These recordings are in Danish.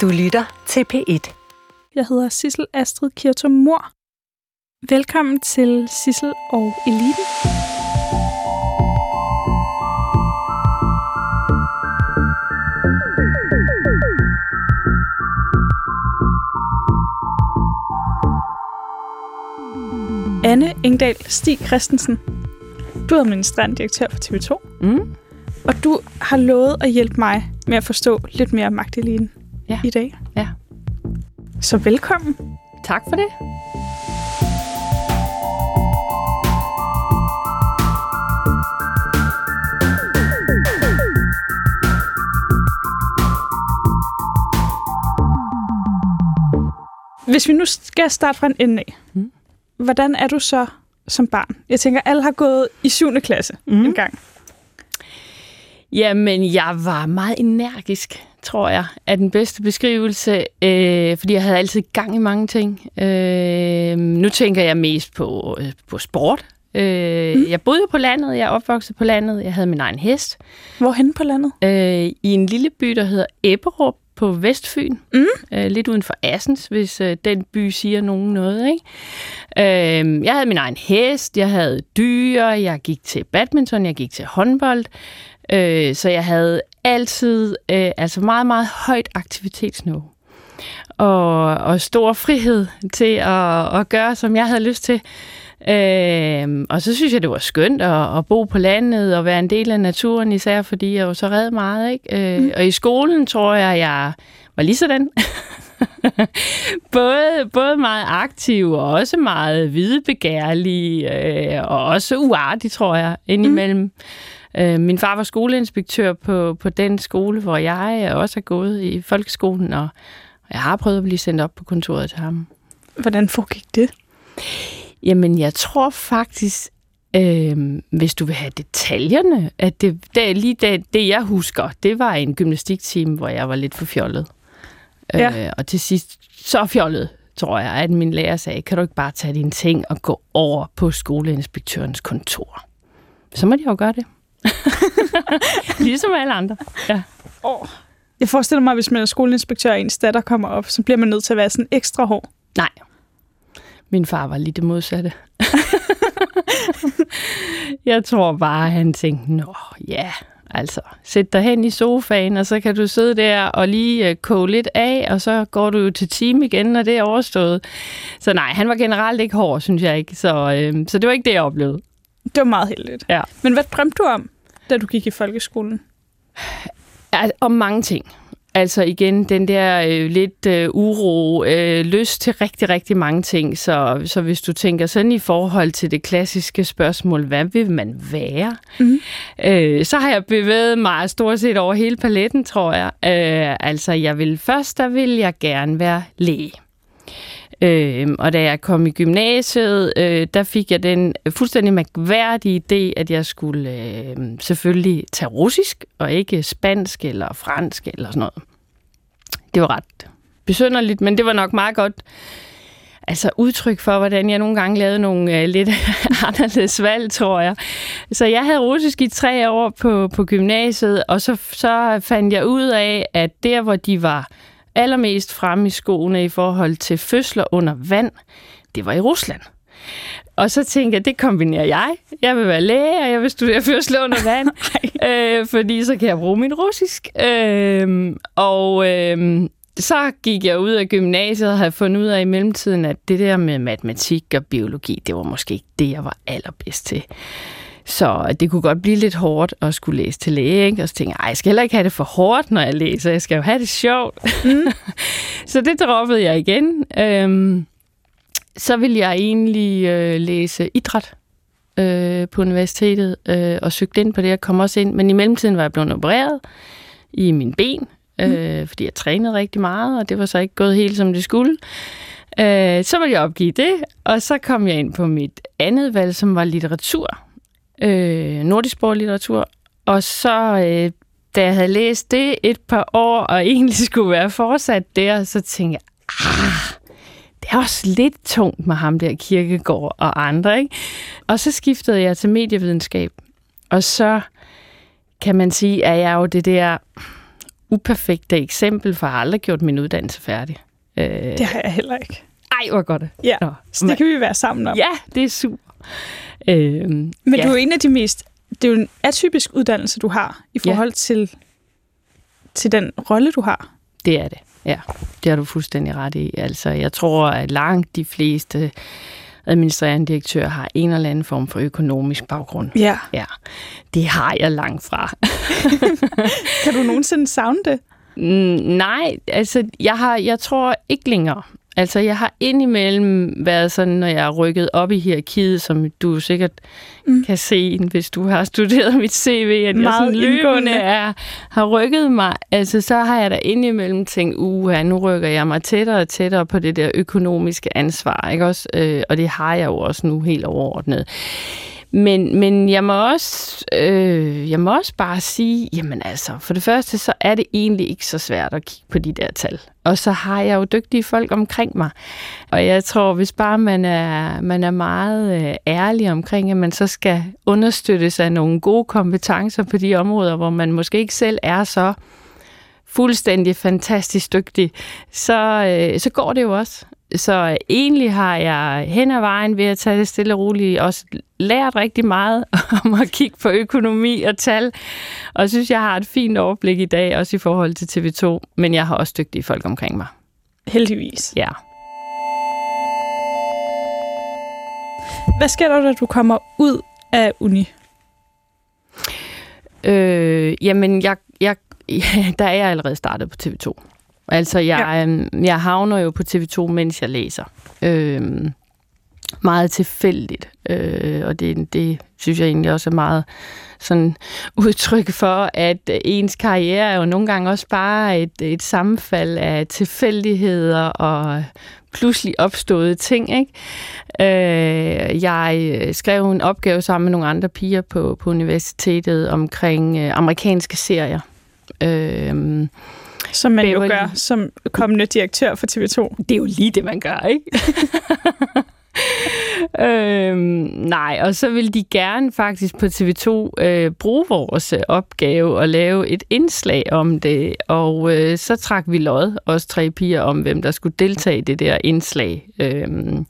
Du lytter til P1. Jeg hedder Sissel Astrid Kirtum Mor. Velkommen til Sissel og Eliten. Anne Engdahl Stig Christensen. Du er administrerende direktør for TV2, Mm. og du har lovet at hjælpe mig med at forstå lidt mere om magteliten Ja. i dag. Ja. Så velkommen. Tak for det. Hvis vi nu skal starte fra en ende af, Mm. hvordan er du så som barn? Jeg tænker, alle har gået i 7. klasse mm. En gang. Jamen, jeg var meget energisk, tror jeg, er den bedste beskrivelse, øh, fordi jeg havde altid gang i mange ting. Øh, nu tænker jeg mest på, øh, på sport. Øh, mm. Jeg boede på landet, jeg opvokset på landet, jeg havde min egen hest Hvorhen på landet? øh, i en lille by, der hedder Ebberup på Vestfyn. Mm. Øh, lidt uden for Assens, hvis øh, den by siger nogen noget. Ikke? Øh, jeg havde min egen hest, jeg havde dyr, jeg gik til badminton, jeg gik til håndbold. Øh, så jeg havde altid øh, altså meget, meget højt aktivitetsniveau. Og, og stor frihed til at, at gøre, som jeg havde lyst til. Øh, og så synes jeg, det var skønt at, at bo på landet og være en del af naturen, især fordi jeg var så red meget. Ikke? Øh, mm. Og i skolen tror jeg, jeg var lige sådan. både, både meget aktiv og også meget videbegærlig øh, og også uartig, tror jeg, indimellem. Mm. Øh, min far var skoleinspektør på, på den skole, hvor jeg også er gået i folkeskolen, og jeg har prøvet at blive sendt op på kontoret til ham. Hvordan foregik det? Jamen, jeg tror faktisk, øh, hvis du vil have detaljerne, at det, det lige det, det, jeg husker, det var en gymnastiktime, hvor jeg var lidt for fjollet. Ja. Øh, og til sidst, så fjollet, tror jeg, at min lærer sagde, kan du ikke bare tage dine ting og gå over på skoleinspektørens kontor? Så må de jo gøre det. ligesom alle andre. Ja. Oh. Jeg forestiller mig, at hvis man er skoleinspektør og ens datter kommer op, så bliver man nødt til at være sådan ekstra hård. Nej. Min far var lige det modsatte. jeg tror bare, han tænkte, nå ja, altså, sæt dig hen i sofaen, og så kan du sidde der og lige øh, koge lidt af, og så går du jo til time igen, når det er overstået. Så nej, han var generelt ikke hård, synes jeg ikke. Så, øh, så det var ikke det, jeg oplevede. Det var meget heldigt. Ja. Men hvad drømte du om, da du gik i folkeskolen? Om mange ting. Altså igen, den der øh, lidt øh, uro, øh, lyst til rigtig, rigtig mange ting. Så, så hvis du tænker sådan i forhold til det klassiske spørgsmål, hvad vil man være? Mhm. Øh, så har jeg bevæget mig stort set over hele paletten, tror jeg. Øh, altså, jeg vil først, der vil jeg gerne være læge. Øh, og da jeg kom i gymnasiet, øh, der fik jeg den fuldstændig mærkværdige idé, at jeg skulle øh, selvfølgelig tage russisk, og ikke spansk eller fransk eller sådan noget. Det var ret besynderligt, men det var nok meget godt altså udtryk for, hvordan jeg nogle gange lavede nogle øh, lidt anderledes valg, tror jeg. Så jeg havde russisk i tre år på, på gymnasiet, og så, så fandt jeg ud af, at der, hvor de var allermest fremme i skoene i forhold til fødsler under vand, det var i Rusland. Og så tænkte jeg, det kombinerer jeg. Jeg vil være læge, og jeg vil studere fødsler under vand, øh, fordi så kan jeg bruge min russisk. Øh, og øh, så gik jeg ud af gymnasiet og havde fundet ud af i mellemtiden, at det der med matematik og biologi, det var måske ikke det, jeg var allerbedst til. Så det kunne godt blive lidt hårdt at skulle læse til læge, ikke? Og så tænkte jeg, "Ej, jeg skal heller ikke have det for hårdt, når jeg læser. Jeg skal jo have det sjovt. Mm. så det droppede jeg igen. Øhm, så ville jeg egentlig øh, læse idræt øh, på universitetet øh, og søgte ind på det. Jeg kom også ind, men i mellemtiden var jeg blevet opereret i min ben, øh, mm. fordi jeg trænede rigtig meget, og det var så ikke gået helt som det skulle. Øh, så ville jeg opgive det, og så kom jeg ind på mit andet valg, som var litteratur. Øh, nordisk litteratur. Og så, øh, da jeg havde læst det et par år, og egentlig skulle være fortsat der, så tænkte jeg, ah, det er også lidt tungt med ham der Kirkegård og andre, ikke? Og så skiftede jeg til medievidenskab. Og så kan man sige, at jeg er jo det der uperfekte eksempel, for jeg har aldrig gjort min uddannelse færdig. Øh, det har jeg heller ikke. Ej, hvor godt det. Ja, Nå, så det kan vi være sammen om. Ja, det er super. Øh, Men ja. du er en af de mest... Det er jo en atypisk uddannelse, du har, i forhold ja. til, til den rolle, du har. Det er det, ja. Det har du fuldstændig ret i. Altså, jeg tror, at langt de fleste administrerende direktør har en eller anden form for økonomisk baggrund. Ja. ja. Det har jeg langt fra. kan du nogensinde savne det? Mm, nej, altså jeg, har, jeg tror ikke længere. Altså, jeg har indimellem været sådan, når jeg er rykket op i hierarkiet, som du sikkert mm. kan se, hvis du har studeret mit CV, at Meget jeg sådan løbende er, har rykket mig. Altså, så har jeg da indimellem tænkt, uha, nu rykker jeg mig tættere og tættere på det der økonomiske ansvar, ikke også? Øh, og det har jeg jo også nu helt overordnet. Men, men jeg, må også, øh, jeg må også bare sige, jamen altså, for det første, så er det egentlig ikke så svært at kigge på de der tal. Og så har jeg jo dygtige folk omkring mig. Og jeg tror, hvis bare man er, man er meget øh, ærlig omkring, at man så skal understøttes af nogle gode kompetencer på de områder, hvor man måske ikke selv er så fuldstændig fantastisk dygtig, så, øh, så går det jo også. Så egentlig har jeg hen ad vejen ved at tage det stille og roligt også lært rigtig meget om at kigge på økonomi og tal. Og synes, jeg har et fint overblik i dag, også i forhold til TV2. Men jeg har også dygtige folk omkring mig. Heldigvis. Ja. Hvad sker der, da du kommer ud af uni? Øh, jamen, jeg, jeg, der er jeg allerede startet på TV2. Altså, jeg, ja. jeg havner jo på TV2, mens jeg læser. Øhm, meget tilfældigt, øh, og det, det synes jeg egentlig også er meget sådan udtryk for, at ens karriere er jo nogle gange også bare et, et sammenfald af tilfældigheder og pludselig opståede ting. Ikke? Øh, jeg skrev en opgave sammen med nogle andre piger på, på universitetet omkring øh, amerikanske serier. Øh, som man Beverly. jo gør som kommende direktør for TV2. Det er jo lige det, man gør, ikke? øhm, nej, og så vil de gerne faktisk på TV2 øh, bruge vores øh, opgave og lave et indslag om det. Og øh, så trak vi lod, os tre piger, om hvem der skulle deltage i det der indslag. Øhm,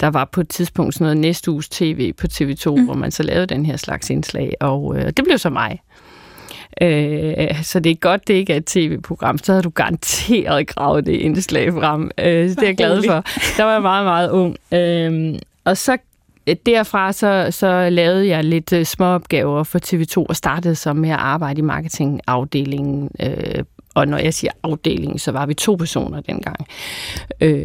der var på et tidspunkt sådan noget næste uges tv på TV2, mm. hvor man så lavede den her slags indslag. Og øh, det blev så mig. Øh, så det er godt, det ikke er et tv-program. Så havde du garanteret gravet det indslag frem. Øh, det er jeg glad for. Der var jeg meget, meget ung. Øh, og så øh, derfra så, så lavede jeg lidt øh, småopgaver for TV2 og startede så med at arbejde i marketingafdelingen. Øh, og når jeg siger afdeling, så var vi to personer dengang. Øh,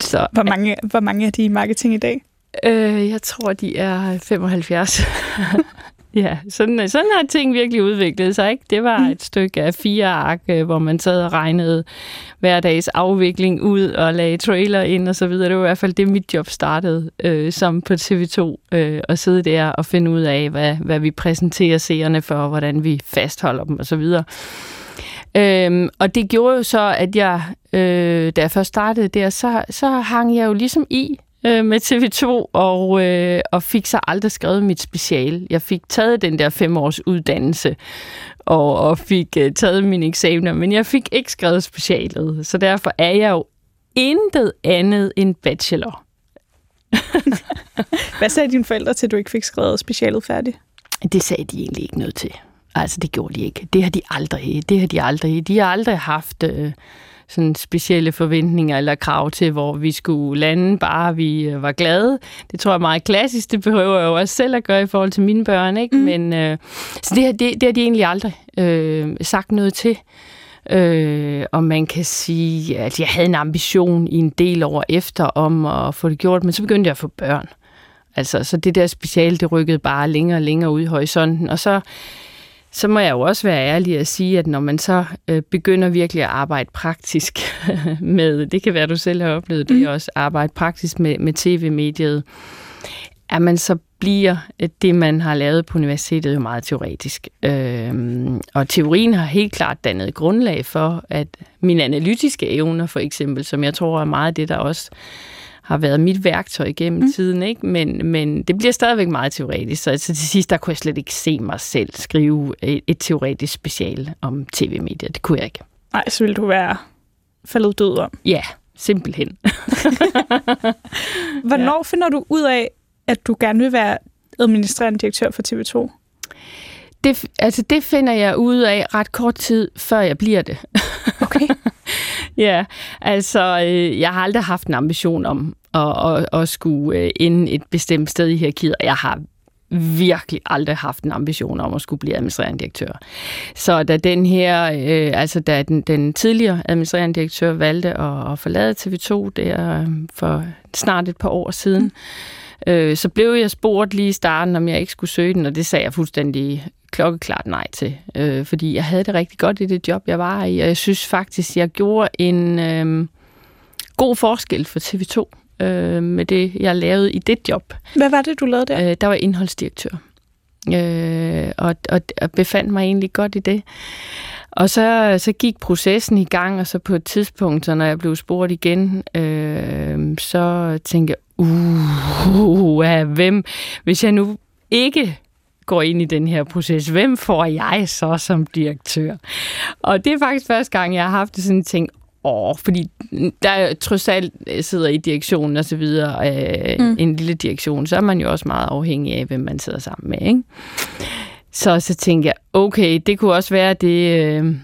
så, hvor, mange, hvor mange er de i marketing i dag? Øh, jeg tror, de er 75. Ja, sådan, sådan har ting virkelig udviklet sig. Ikke? Det var mm. et stykke af fire ark, øh, hvor man sad og regnede hverdags afvikling ud og lagde trailer ind og så videre. Det var i hvert fald det, mit job startede øh, som på TV2. Øh, at sidde der og finde ud af, hvad, hvad vi præsenterer seerne for, hvordan vi fastholder dem og så videre. Øhm, og det gjorde jo så, at jeg, øh, da jeg først startede der, så, så hang jeg jo ligesom i øh, med TV2, og, øh, og fik så aldrig skrevet mit special. Jeg fik taget den der fem års uddannelse, og, og fik øh, taget mine eksamener, men jeg fik ikke skrevet specialet, så derfor er jeg jo intet andet end bachelor. Hvad sagde dine forældre til, at du ikke fik skrevet specialet færdigt? Det sagde de egentlig ikke noget til. Altså, det gjorde de ikke. Det har de aldrig. Det har de aldrig. De har aldrig haft... Øh, sådan specielle forventninger eller krav til, hvor vi skulle lande, bare vi øh, var glade. Det tror jeg er meget klassisk. Det behøver jeg jo også selv at gøre i forhold til mine børn. Ikke? Mm. Men, øh, så det, det, det har de egentlig aldrig øh, sagt noget til. Øh, og man kan sige, at jeg havde en ambition i en del år efter om at få det gjort, men så begyndte jeg at få børn. Altså, så det der speciale, det rykkede bare længere og længere ud i horisonten. Og så så må jeg jo også være ærlig at sige, at når man så øh, begynder virkelig at arbejde praktisk med, det kan være, du selv har oplevet det, mm. også arbejde praktisk med, med tv-mediet, at man så bliver det, man har lavet på universitetet, jo meget teoretisk. Øhm, og teorien har helt klart dannet grundlag for, at mine analytiske evner, for eksempel, som jeg tror er meget det, der også har været mit værktøj igennem mm. tiden, ikke? Men, men det bliver stadigvæk meget teoretisk, så altså, til sidst, der kunne jeg slet ikke se mig selv skrive et, et teoretisk special om tv-medier. Det kunne jeg ikke. Nej, så ville du være faldet død om. Ja, simpelthen. Hvornår ja. finder du ud af, at du gerne vil være administrerende direktør for TV2? Det, altså, det finder jeg ud af ret kort tid, før jeg bliver det. Okay. ja, altså, øh, jeg har aldrig haft en ambition om at, at, at skulle øh, ind et bestemt sted i hierarkiet, og jeg har virkelig aldrig haft en ambition om at skulle blive administrerende direktør. Så da den her, øh, altså da den, den tidligere administrerende direktør valgte at, at forlade TV2 der øh, for snart et par år siden, mm øh, så blev jeg spurgt lige i starten, om jeg ikke skulle søge den, og det sagde jeg fuldstændig klokkeklart nej til, øh, fordi jeg havde det rigtig godt i det job, jeg var i, og jeg synes faktisk, jeg gjorde en øh, god forskel for TV2 øh, med det, jeg lavede i det job. Hvad var det, du lavede der? Øh, der var indholdsdirektør, øh, og, og, og befandt mig egentlig godt i det. Og så, så gik processen i gang, og så på et tidspunkt, så når jeg blev spurgt igen, øh, så tænkte jeg, uh, uh, hvem, hvis jeg nu ikke går ind i den her proces, hvem får jeg så som direktør? Og det er faktisk første gang, jeg har haft det sådan en ting, åh, fordi der er trods alt øh, sidder i direktionen og så videre, øh, mm. en lille direktion, så er man jo også meget afhængig af, hvem man sidder sammen med, ikke? Så så tænker jeg, okay, det kunne også være, det, øh,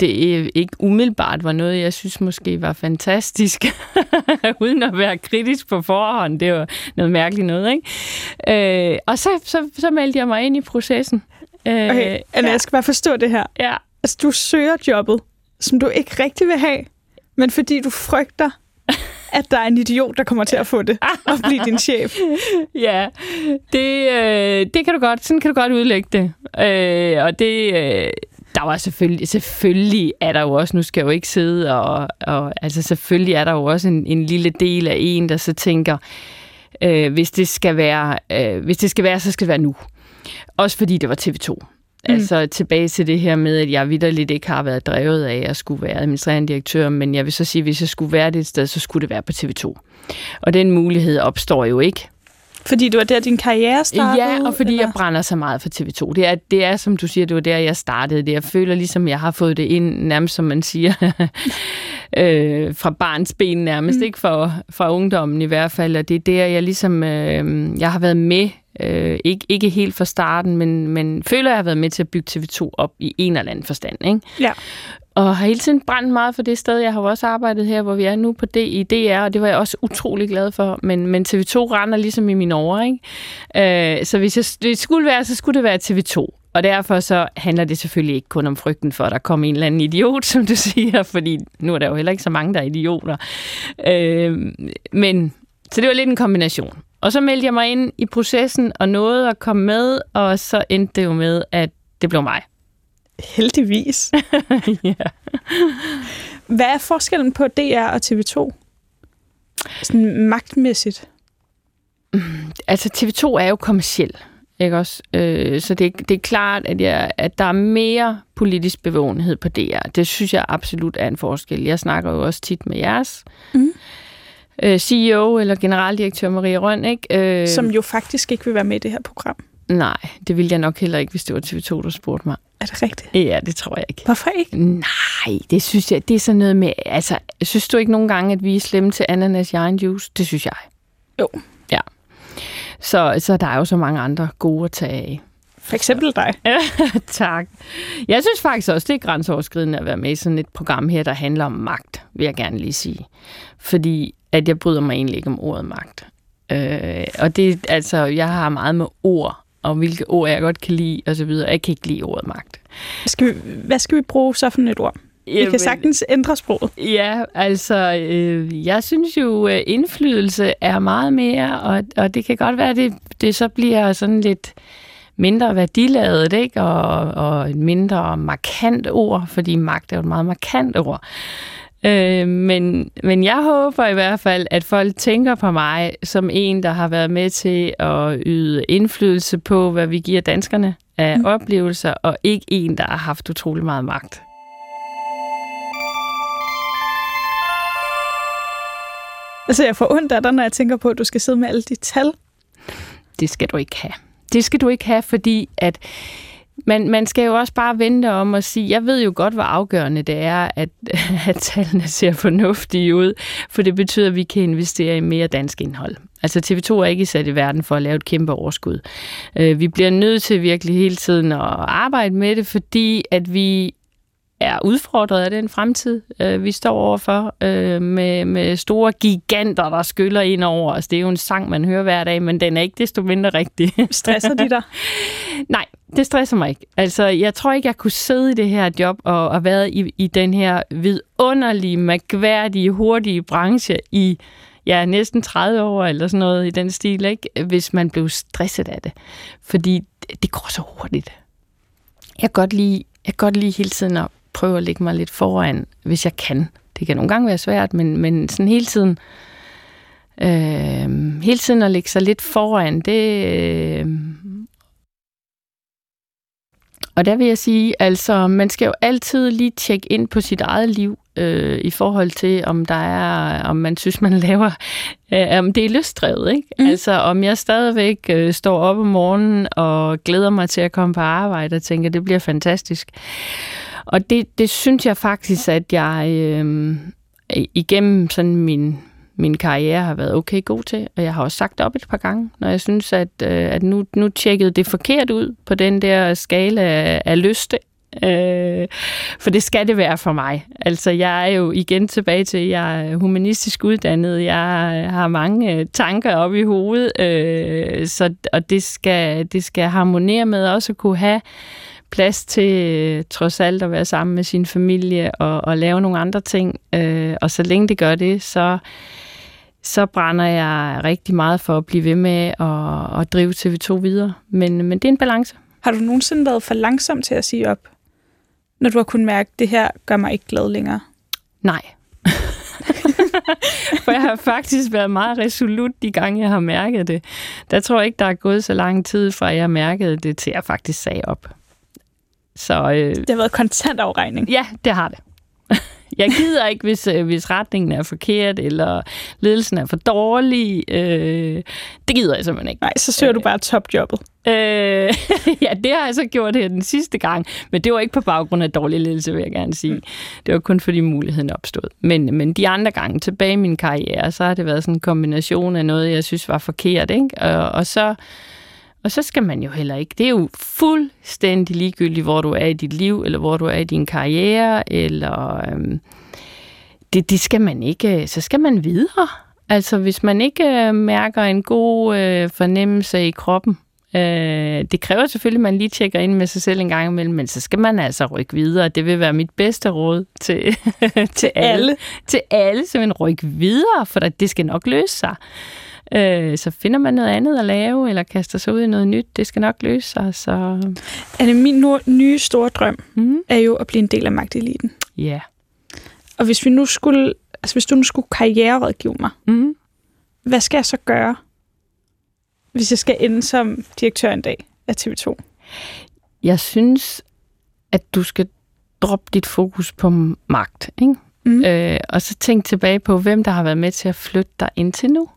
det ikke umiddelbart var noget, jeg synes måske var fantastisk, uden at være kritisk på forhånd. Det var noget mærkeligt noget, ikke? Øh, og så, så, så meldte jeg mig ind i processen. Øh, okay, Anna, ja. jeg skal bare forstå det her. Ja. Altså, du søger jobbet, som du ikke rigtig vil have, men fordi du frygter, at der er en idiot, der kommer til at få det og blive din chef. Ja, det, øh, det kan du godt. Sådan kan du godt udlægge det. Øh, og det, øh, der var selvfølgelig, selvfølgelig er der jo også, nu skal jeg jo ikke sidde og, og altså selvfølgelig er der jo også en, en lille del af en, der så tænker, øh, hvis det skal være, øh, hvis det skal være, så skal det være nu. Også fordi det var TV2. Mm. Altså tilbage til det her med, at jeg vidderligt ikke har været drevet af at skulle være administrerende direktør, men jeg vil så sige, at hvis jeg skulle være det et sted, så skulle det være på TV2. Og den mulighed opstår jo ikke. Fordi det var der, din karriere startede? Ja, og fordi eller? jeg brænder så meget for TV2. Det er, det er, som du siger, det var der, jeg startede det. Jeg føler ligesom, jeg har fået det ind, nærmest som man siger, øh, fra barns ben nærmest, mm. ikke fra, fra ungdommen i hvert fald. Og det er der, jeg ligesom, øh, jeg har været med Øh, ikke, ikke helt fra starten, men, men føler, jeg har været med til at bygge TV2 op i en eller anden forstand. Ikke? Ja. Og har hele tiden brændt meget for det sted. Jeg har jo også arbejdet her, hvor vi er nu på D, i DR, og det var jeg også utrolig glad for. Men, men TV2 render ligesom i min over. Ikke? Øh, så hvis jeg, det skulle være, så skulle det være TV2. Og derfor så handler det selvfølgelig ikke kun om frygten for, at der kommer en eller anden idiot, som du siger, fordi nu er der jo heller ikke så mange, der er idioter. Øh, men, så det var lidt en kombination. Og så meldte jeg mig ind i processen og nåede at komme med, og så endte det jo med, at det blev mig. Heldigvis. ja. Hvad er forskellen på DR og TV2? Sådan magtmæssigt. Altså TV2 er jo kommersiel, ikke også? Øh, så det, det er klart, at, jeg, at der er mere politisk bevågenhed på DR. Det synes jeg absolut er en forskel. Jeg snakker jo også tit med jeres. Mm øh, CEO eller generaldirektør Marie Røn, ikke? Øh, Som jo faktisk ikke vil være med i det her program. Nej, det ville jeg nok heller ikke, hvis det var TV2, der spurgte mig. Er det rigtigt? Ja, det tror jeg ikke. Hvorfor ikke? Nej, det synes jeg, det er sådan noget med, altså, synes du ikke nogle gange, at vi er slemme til ananas i egen juice? Det synes jeg. Jo. Ja. Så, så der er jo så mange andre gode at tage af. For eksempel dig. tak. Jeg synes faktisk også, det er grænseoverskridende at være med i sådan et program her, der handler om magt, vil jeg gerne lige sige. Fordi at jeg bryder mig egentlig ikke om ordet magt. Øh, og det, altså, jeg har meget med ord, og hvilke ord jeg godt kan lide, og så videre. Jeg kan ikke lide ordet magt. Skal vi, hvad skal vi bruge så for et ord? Jamen, vi kan sagtens ændre sproget. Ja, altså, øh, jeg synes jo, at indflydelse er meget mere, og, og det kan godt være, at det, det så bliver sådan lidt mindre værdiladet, ikke? Og, og et mindre markant ord, fordi magt er jo et meget markant ord. Øh, men, men jeg håber i hvert fald, at folk tænker på mig som en, der har været med til at yde indflydelse på, hvad vi giver danskerne af mm. oplevelser, og ikke en, der har haft utrolig meget magt. Altså, jeg får ondt af dig, når jeg tænker på, at du skal sidde med alle de tal. Det skal du ikke have. Det skal du ikke have, fordi at man, man skal jo også bare vente om at sige, jeg ved jo godt, hvor afgørende det er, at, at tallene ser fornuftige ud, for det betyder, at vi kan investere i mere dansk indhold. Altså TV2 er ikke sat i verden for at lave et kæmpe overskud. Øh, vi bliver nødt til virkelig hele tiden at arbejde med det, fordi at vi er udfordret af den fremtid, øh, vi står overfor, øh, med, med store giganter, der skyller ind over os. Det er jo en sang, man hører hver dag, men den er ikke desto mindre rigtig. Stresser de dig? Nej, det stresser mig ikke. Altså, jeg tror ikke, jeg kunne sidde i det her job og, og være i, i den her vidunderlige, magværdige, hurtige branche i ja, næsten 30 år eller sådan noget i den stil, ikke? hvis man blev stresset af det. Fordi det går så hurtigt. Jeg kan godt lide, jeg kan godt lide hele tiden at prøve at lægge mig lidt foran, hvis jeg kan. Det kan nogle gange være svært, men, men sådan hele tiden, øh, hele tiden at lægge sig lidt foran, det... Øh, og der vil jeg sige, altså, man skal jo altid lige tjekke ind på sit eget liv øh, i forhold til, om der er, om man synes, man laver, øh, om det er lystdrevet, ikke? Mm. Altså, om jeg stadigvæk øh, står op om morgenen og glæder mig til at komme på arbejde og tænker, det bliver fantastisk. Og det, det synes jeg faktisk, at jeg øh, igennem sådan min, min karriere har været okay god til, og jeg har også sagt op et par gange, når jeg synes, at, øh, at nu, nu tjekkede det forkert ud på den der skala af, af lyste. Øh, for det skal det være for mig. Altså, jeg er jo igen tilbage til, at jeg er humanistisk uddannet. Jeg har mange øh, tanker op i hovedet, øh, så, og det skal, det skal harmonere med også at kunne have plads til øh, trods alt at være sammen med sin familie og, og lave nogle andre ting. Øh, og så længe det gør det, så, så brænder jeg rigtig meget for at blive ved med at, at drive TV2 videre. Men, men det er en balance. Har du nogensinde været for langsom til at sige op, når du har kunnet mærke, at det her gør mig ikke glad længere? Nej. For jeg har faktisk været meget resolut de gange, jeg har mærket det. Der tror jeg ikke, der er gået så lang tid fra, jeg mærkede det, til jeg faktisk sagde op. Så, øh, det har været kontant afregning. Ja, det har det. Jeg gider ikke, hvis, øh, hvis retningen er forkert, eller ledelsen er for dårlig. Øh, det gider jeg simpelthen ikke. Nej, så søger øh, du bare topjobbet. Øh, ja, det har jeg så gjort her den sidste gang, men det var ikke på baggrund af dårlig ledelse, vil jeg gerne sige. Mm. Det var kun fordi muligheden opstod. Men, men de andre gange tilbage i min karriere, så har det været sådan en kombination af noget, jeg synes var forkert. Ikke? Og, og så og så skal man jo heller ikke. Det er jo fuldstændig ligegyldigt, hvor du er i dit liv, eller hvor du er i din karriere, eller øhm, det, det skal man ikke. Så skal man videre. Altså, hvis man ikke øh, mærker en god øh, fornemmelse i kroppen, øh, det kræver selvfølgelig, at man lige tjekker ind med sig selv en gang imellem, men så skal man altså rykke videre. Det vil være mit bedste råd til, til alle. Til alle, så man rykke videre, for det skal nok løse sig. Øh, så finder man noget andet at lave, eller kaster sig ud i noget nyt. Det skal nok løse sig. Så... Er det min nye store drøm, mm. er jo at blive en del af magteliten. Ja. Yeah. Og hvis vi nu skulle, altså hvis du nu skulle karriererådgive mig, mm. hvad skal jeg så gøre, hvis jeg skal ende som direktør en dag af TV2? Jeg synes, at du skal droppe dit fokus på magt, ikke? Mm. Øh, og så tænk tilbage på, hvem der har været med til at flytte dig indtil nu.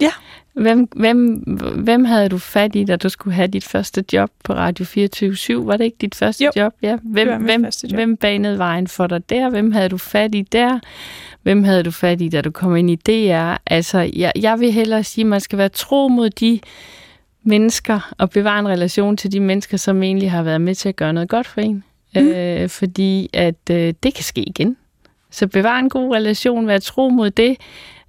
Ja. Hvem, hvem, hvem havde du fat i, da du skulle have dit første job på Radio 24 Var det ikke dit første jo, job? Ja. Hvem, hvem, job. hvem banede vejen for dig der? Hvem havde du fat i der? Hvem havde du fat i, da du kom ind i DR? Altså, jeg, jeg vil hellere sige, at man skal være tro mod de mennesker og bevare en relation til de mennesker, som egentlig har været med til at gøre noget godt for en. Mm. Øh, fordi at øh, det kan ske igen. Så bevar en god relation, vær tro mod det,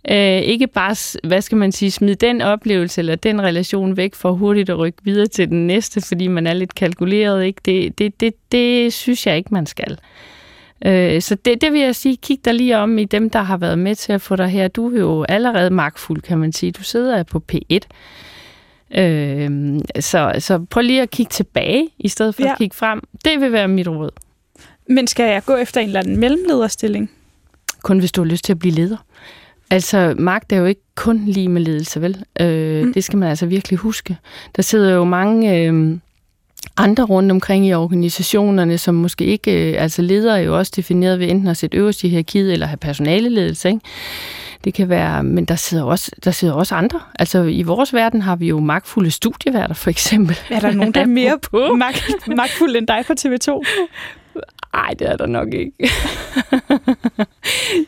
Øh, ikke bare, hvad skal man sige, smide den oplevelse eller den relation væk for hurtigt at rykke videre til den næste, fordi man er lidt kalkuleret. Ikke? Det, det, det, det synes jeg ikke, man skal. Øh, så det, det vil jeg sige, kig dig lige om i dem, der har været med til at få dig her. Du er jo allerede magtfuld, kan man sige. Du sidder på P1. Øh, så, så prøv lige at kigge tilbage, i stedet for ja. at kigge frem. Det vil være mit råd. Men skal jeg gå efter en eller anden mellemlederstilling? Kun hvis du har lyst til at blive leder. Altså, magt er jo ikke kun lige med ledelse, vel? Øh, mm. Det skal man altså virkelig huske. Der sidder jo mange øh, andre rundt omkring i organisationerne, som måske ikke... Øh, altså, ledere er jo også defineret ved enten at sætte øverst i hierarkiet eller have personaleledelse, ikke? Det kan være, men der sidder også, der sidder også andre. Altså i vores verden har vi jo magtfulde studieværter, for eksempel. Er der nogen, der er mere magt, magtfulde end dig på TV2? Nej, det er der nok ikke.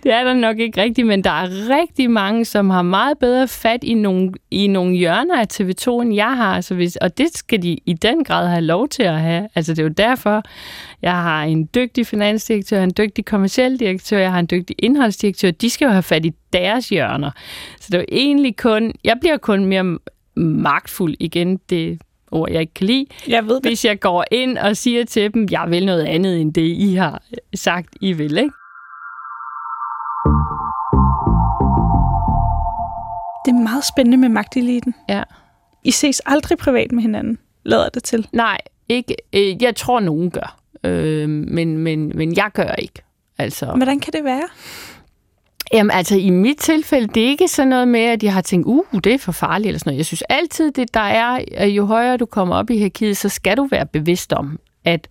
det er der nok ikke rigtigt, men der er rigtig mange, som har meget bedre fat i nogle, i nogle hjørner af TV2, end jeg har. Altså hvis, og det skal de i den grad have lov til at have. Altså det er jo derfor, jeg har en dygtig finansdirektør, en dygtig kommersiel direktør, jeg har en dygtig indholdsdirektør. De skal jo have fat i deres hjørner. Så det er jo egentlig kun, jeg bliver kun mere magtfuld igen. Det ord, jeg ikke kan lide. Jeg ved det. Hvis jeg går ind og siger til dem, jeg vil noget andet end det, I har sagt, I vil, ikke? Det er meget spændende med magteliten. Ja. I ses aldrig privat med hinanden, lader det til. Nej, ikke. Øh, jeg tror, nogen gør. Øh, men, men, men jeg gør ikke. Altså, Hvordan kan det være? Jamen altså, i mit tilfælde, det er ikke sådan noget med, at jeg har tænkt, uh, det er for farligt eller sådan noget. Jeg synes altid, det der er, jo højere du kommer op i hierarkiet, så skal du være bevidst om, at,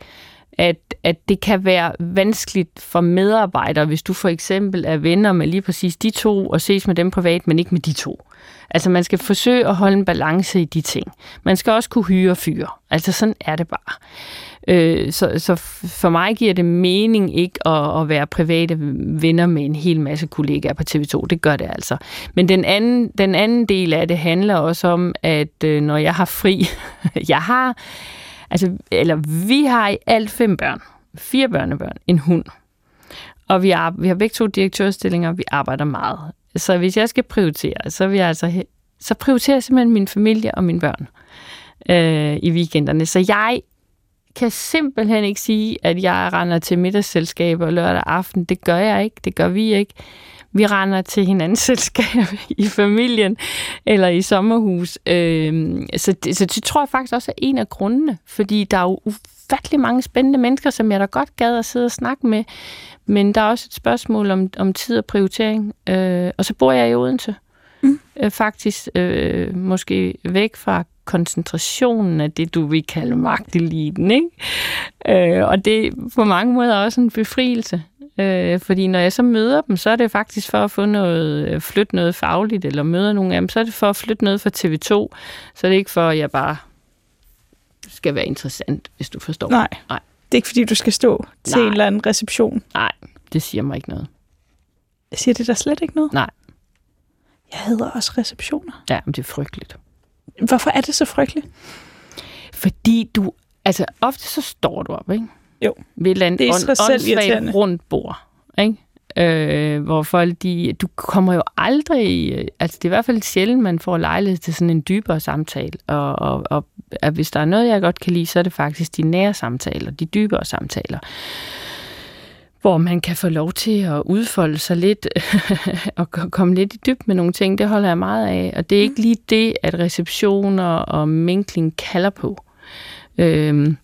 at, at det kan være vanskeligt for medarbejdere, hvis du for eksempel er venner med lige præcis de to, og ses med dem privat, men ikke med de to. Altså man skal forsøge at holde en balance i de ting. Man skal også kunne hyre fyre. Altså sådan er det bare. Øh, så, så for mig giver det mening ikke at, at være private venner med en hel masse kollegaer på TV2. Det gør det altså. Men den anden, den anden del af det handler også om, at øh, når jeg har fri, jeg har, altså, eller vi har i alt fem børn. Fire børnebørn, en hund. Og vi har, vi har begge to direktørstillinger, vi arbejder meget. Så hvis jeg skal prioritere, så vil jeg altså så prioriterer jeg simpelthen min familie og mine børn øh, i weekenderne. Så jeg kan simpelthen ikke sige, at jeg render til middagsselskaber lørdag aften. Det gør jeg ikke. Det gør vi ikke. Vi render til hinandens selskab i familien eller i sommerhus. Øh, så, det, så det tror jeg faktisk også er en af grundene, fordi der er jo ufattelig mange spændende mennesker, som jeg da godt gad at sidde og snakke med. Men der er også et spørgsmål om, om tid og prioritering. Øh, og så bor jeg i Odense. Mm. Øh, faktisk øh, måske væk fra koncentrationen af det, du vil kalde magteliten. Ikke? Øh, og det er på mange måder også en befrielse. Øh, fordi når jeg så møder dem, så er det faktisk for at få noget, øh, flytte noget fagligt, eller møder nogle af dem, så er det for at flytte noget fra TV2. Så er det ikke for, at jeg bare skal være interessant, hvis du forstår. Nej. Nej. Det er ikke, fordi du skal stå til Nej. en eller anden reception. Nej, det siger mig ikke noget. Siger det der slet ikke noget? Nej. Jeg hedder også receptioner. Ja, men det er frygteligt. Hvorfor er det så frygteligt? Fordi du, altså ofte så står du op, ikke? Jo. Ved et eller andet åndssvagt rundt bord, ikke? Øh, hvor folk, de, du kommer jo aldrig, altså det er i hvert fald sjældent, man får lejlighed til sådan en dybere samtale, og, og, og at hvis der er noget, jeg godt kan lide, så er det faktisk de nære samtaler, de dybere samtaler hvor man kan få lov til at udfolde sig lidt og komme lidt i dyb med nogle ting. Det holder jeg meget af. Og det er ikke lige det, at receptioner og minkling kalder på. Øhm,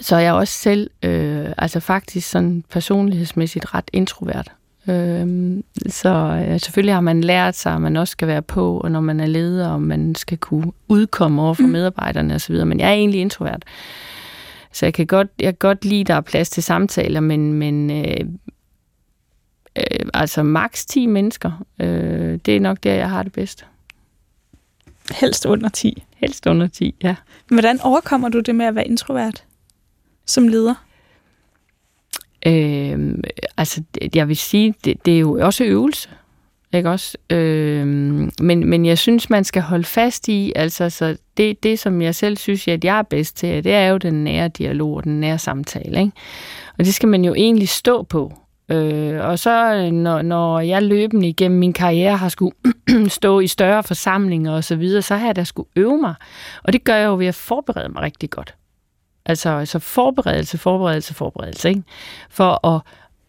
så er jeg også selv, øh, altså faktisk sådan personlighedsmæssigt ret introvert. Øhm, så øh, selvfølgelig har man lært sig, at man også skal være på, og når man er leder, og man skal kunne udkomme over for mm. medarbejderne osv., men jeg er egentlig introvert. Så jeg kan godt, jeg kan godt lide, at der er plads til samtaler, men, men øh, øh, altså maks 10 mennesker, øh, det er nok der, jeg har det bedst. Helst under 10. Helst under 10, ja. Hvordan overkommer du det med at være introvert som leder? Øh, altså, jeg vil sige, det, det er jo også øvelse. Ikke også? Øh, men, men jeg synes, man skal holde fast i, altså så det, det, som jeg selv synes, at jeg er bedst til, det er jo den nære dialog og den nære samtale. Ikke? Og det skal man jo egentlig stå på. Øh, og så når, når jeg løbende igennem min karriere har skulle stå i større forsamlinger og så videre, så har jeg da skulle øve mig. Og det gør jeg jo ved at forberede mig rigtig godt. Altså, altså forberedelse, forberedelse, forberedelse. Ikke? For at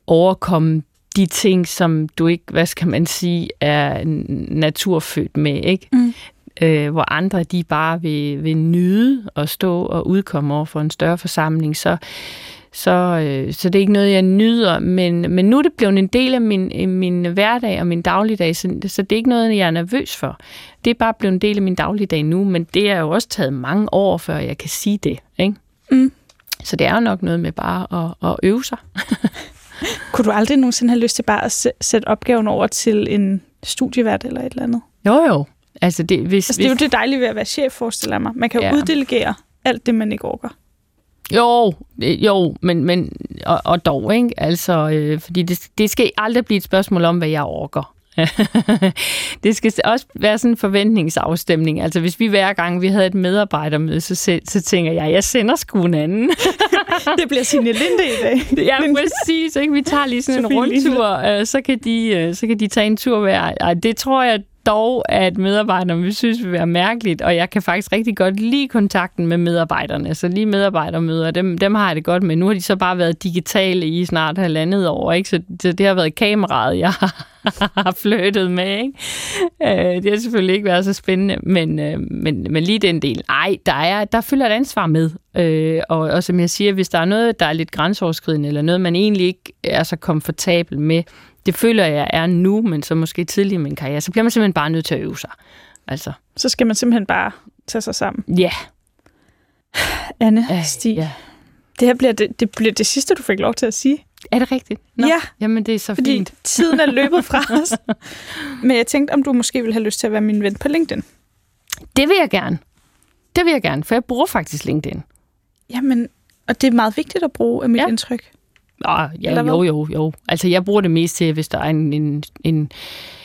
overkomme de ting, som du ikke, hvad skal man sige, er naturfødt med, ikke? Mm. Øh, hvor andre, de bare vil, vil nyde at stå og udkomme over for en større forsamling, så, så, øh, så det er ikke noget, jeg nyder, men, men nu er det blevet en del af min, min hverdag og min dagligdag, så, så det er ikke noget, jeg er nervøs for. Det er bare blevet en del af min dagligdag nu, men det er jo også taget mange år, før jeg kan sige det, ikke? Mm. Så det er jo nok noget med bare at, at øve sig. Kunne du aldrig nogensinde have lyst til bare at sætte opgaven over til en studievært eller et eller andet? Jo, jo. Altså, det, hvis, altså, det er jo det dejlige ved at være chef, forestiller mig. Man kan jo ja. uddelegere alt det, man ikke orker. Jo, jo, men, men og, og dog, ikke? Altså, øh, fordi det, det skal aldrig blive et spørgsmål om, hvad jeg orker. det skal også være sådan en forventningsafstemning. Altså, hvis vi hver gang, vi havde et medarbejdermøde, så, så tænker jeg, jeg sender sgu en anden. det bliver sin Linde i dag. ja, præcis. Ikke? Vi tager lige sådan en rundtur, øh, så, kan de, øh, så kan de tage en tur hver. Ej, det tror jeg dog, at medarbejderne vil synes vil være mærkeligt, og jeg kan faktisk rigtig godt lide kontakten med medarbejderne. Så lige medarbejdermøder, dem, dem har jeg det godt med. Nu har de så bare været digitale i snart halvandet år, ikke? Så, så det har været kameraet, jeg har flyttet med. Ikke? Øh, det har selvfølgelig ikke været så spændende, men, øh, men, men lige den del. Ej, der, er, der følger et ansvar med. Øh, og, og som jeg siger, hvis der er noget, der er lidt grænseoverskridende, eller noget, man egentlig ikke er så komfortabel med, det føler jeg er nu, men så måske tidligere i min karriere, så bliver man simpelthen bare nødt til at øve sig. Altså. Så skal man simpelthen bare tage sig sammen. Ja. Yeah. Anne, øh, Stig, ja. det her bliver det, det bliver det sidste, du fik lov til at sige. Er det rigtigt? Nå. Ja. Jamen, det er så fordi fint. tiden er løbet fra os. Men jeg tænkte, om du måske ville have lyst til at være min ven på LinkedIn. Det vil jeg gerne. Det vil jeg gerne, for jeg bruger faktisk LinkedIn. Jamen, og det er meget vigtigt at bruge, af mit ja. indtryk. Nå, ja, jo, jo, jo. Altså, jeg bruger det mest til, hvis der er en, en, en,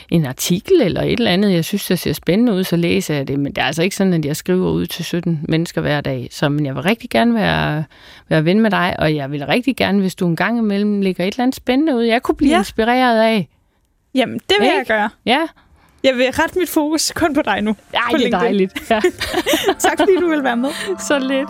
en artikel eller et eller andet, jeg synes, der ser spændende ud, så læser jeg det. Men det er altså ikke sådan, at jeg skriver ud til 17 mennesker hver dag. Så men jeg vil rigtig gerne være, være ven med dig, og jeg vil rigtig gerne, hvis du en gang imellem lægger et eller andet spændende ud, jeg kunne blive ja. inspireret af. Jamen, det vil ikke? jeg gøre. Ja. Jeg vil rette mit fokus kun på dig nu. Ej, det er dejligt. Ja. tak fordi du vil være med. Så lidt.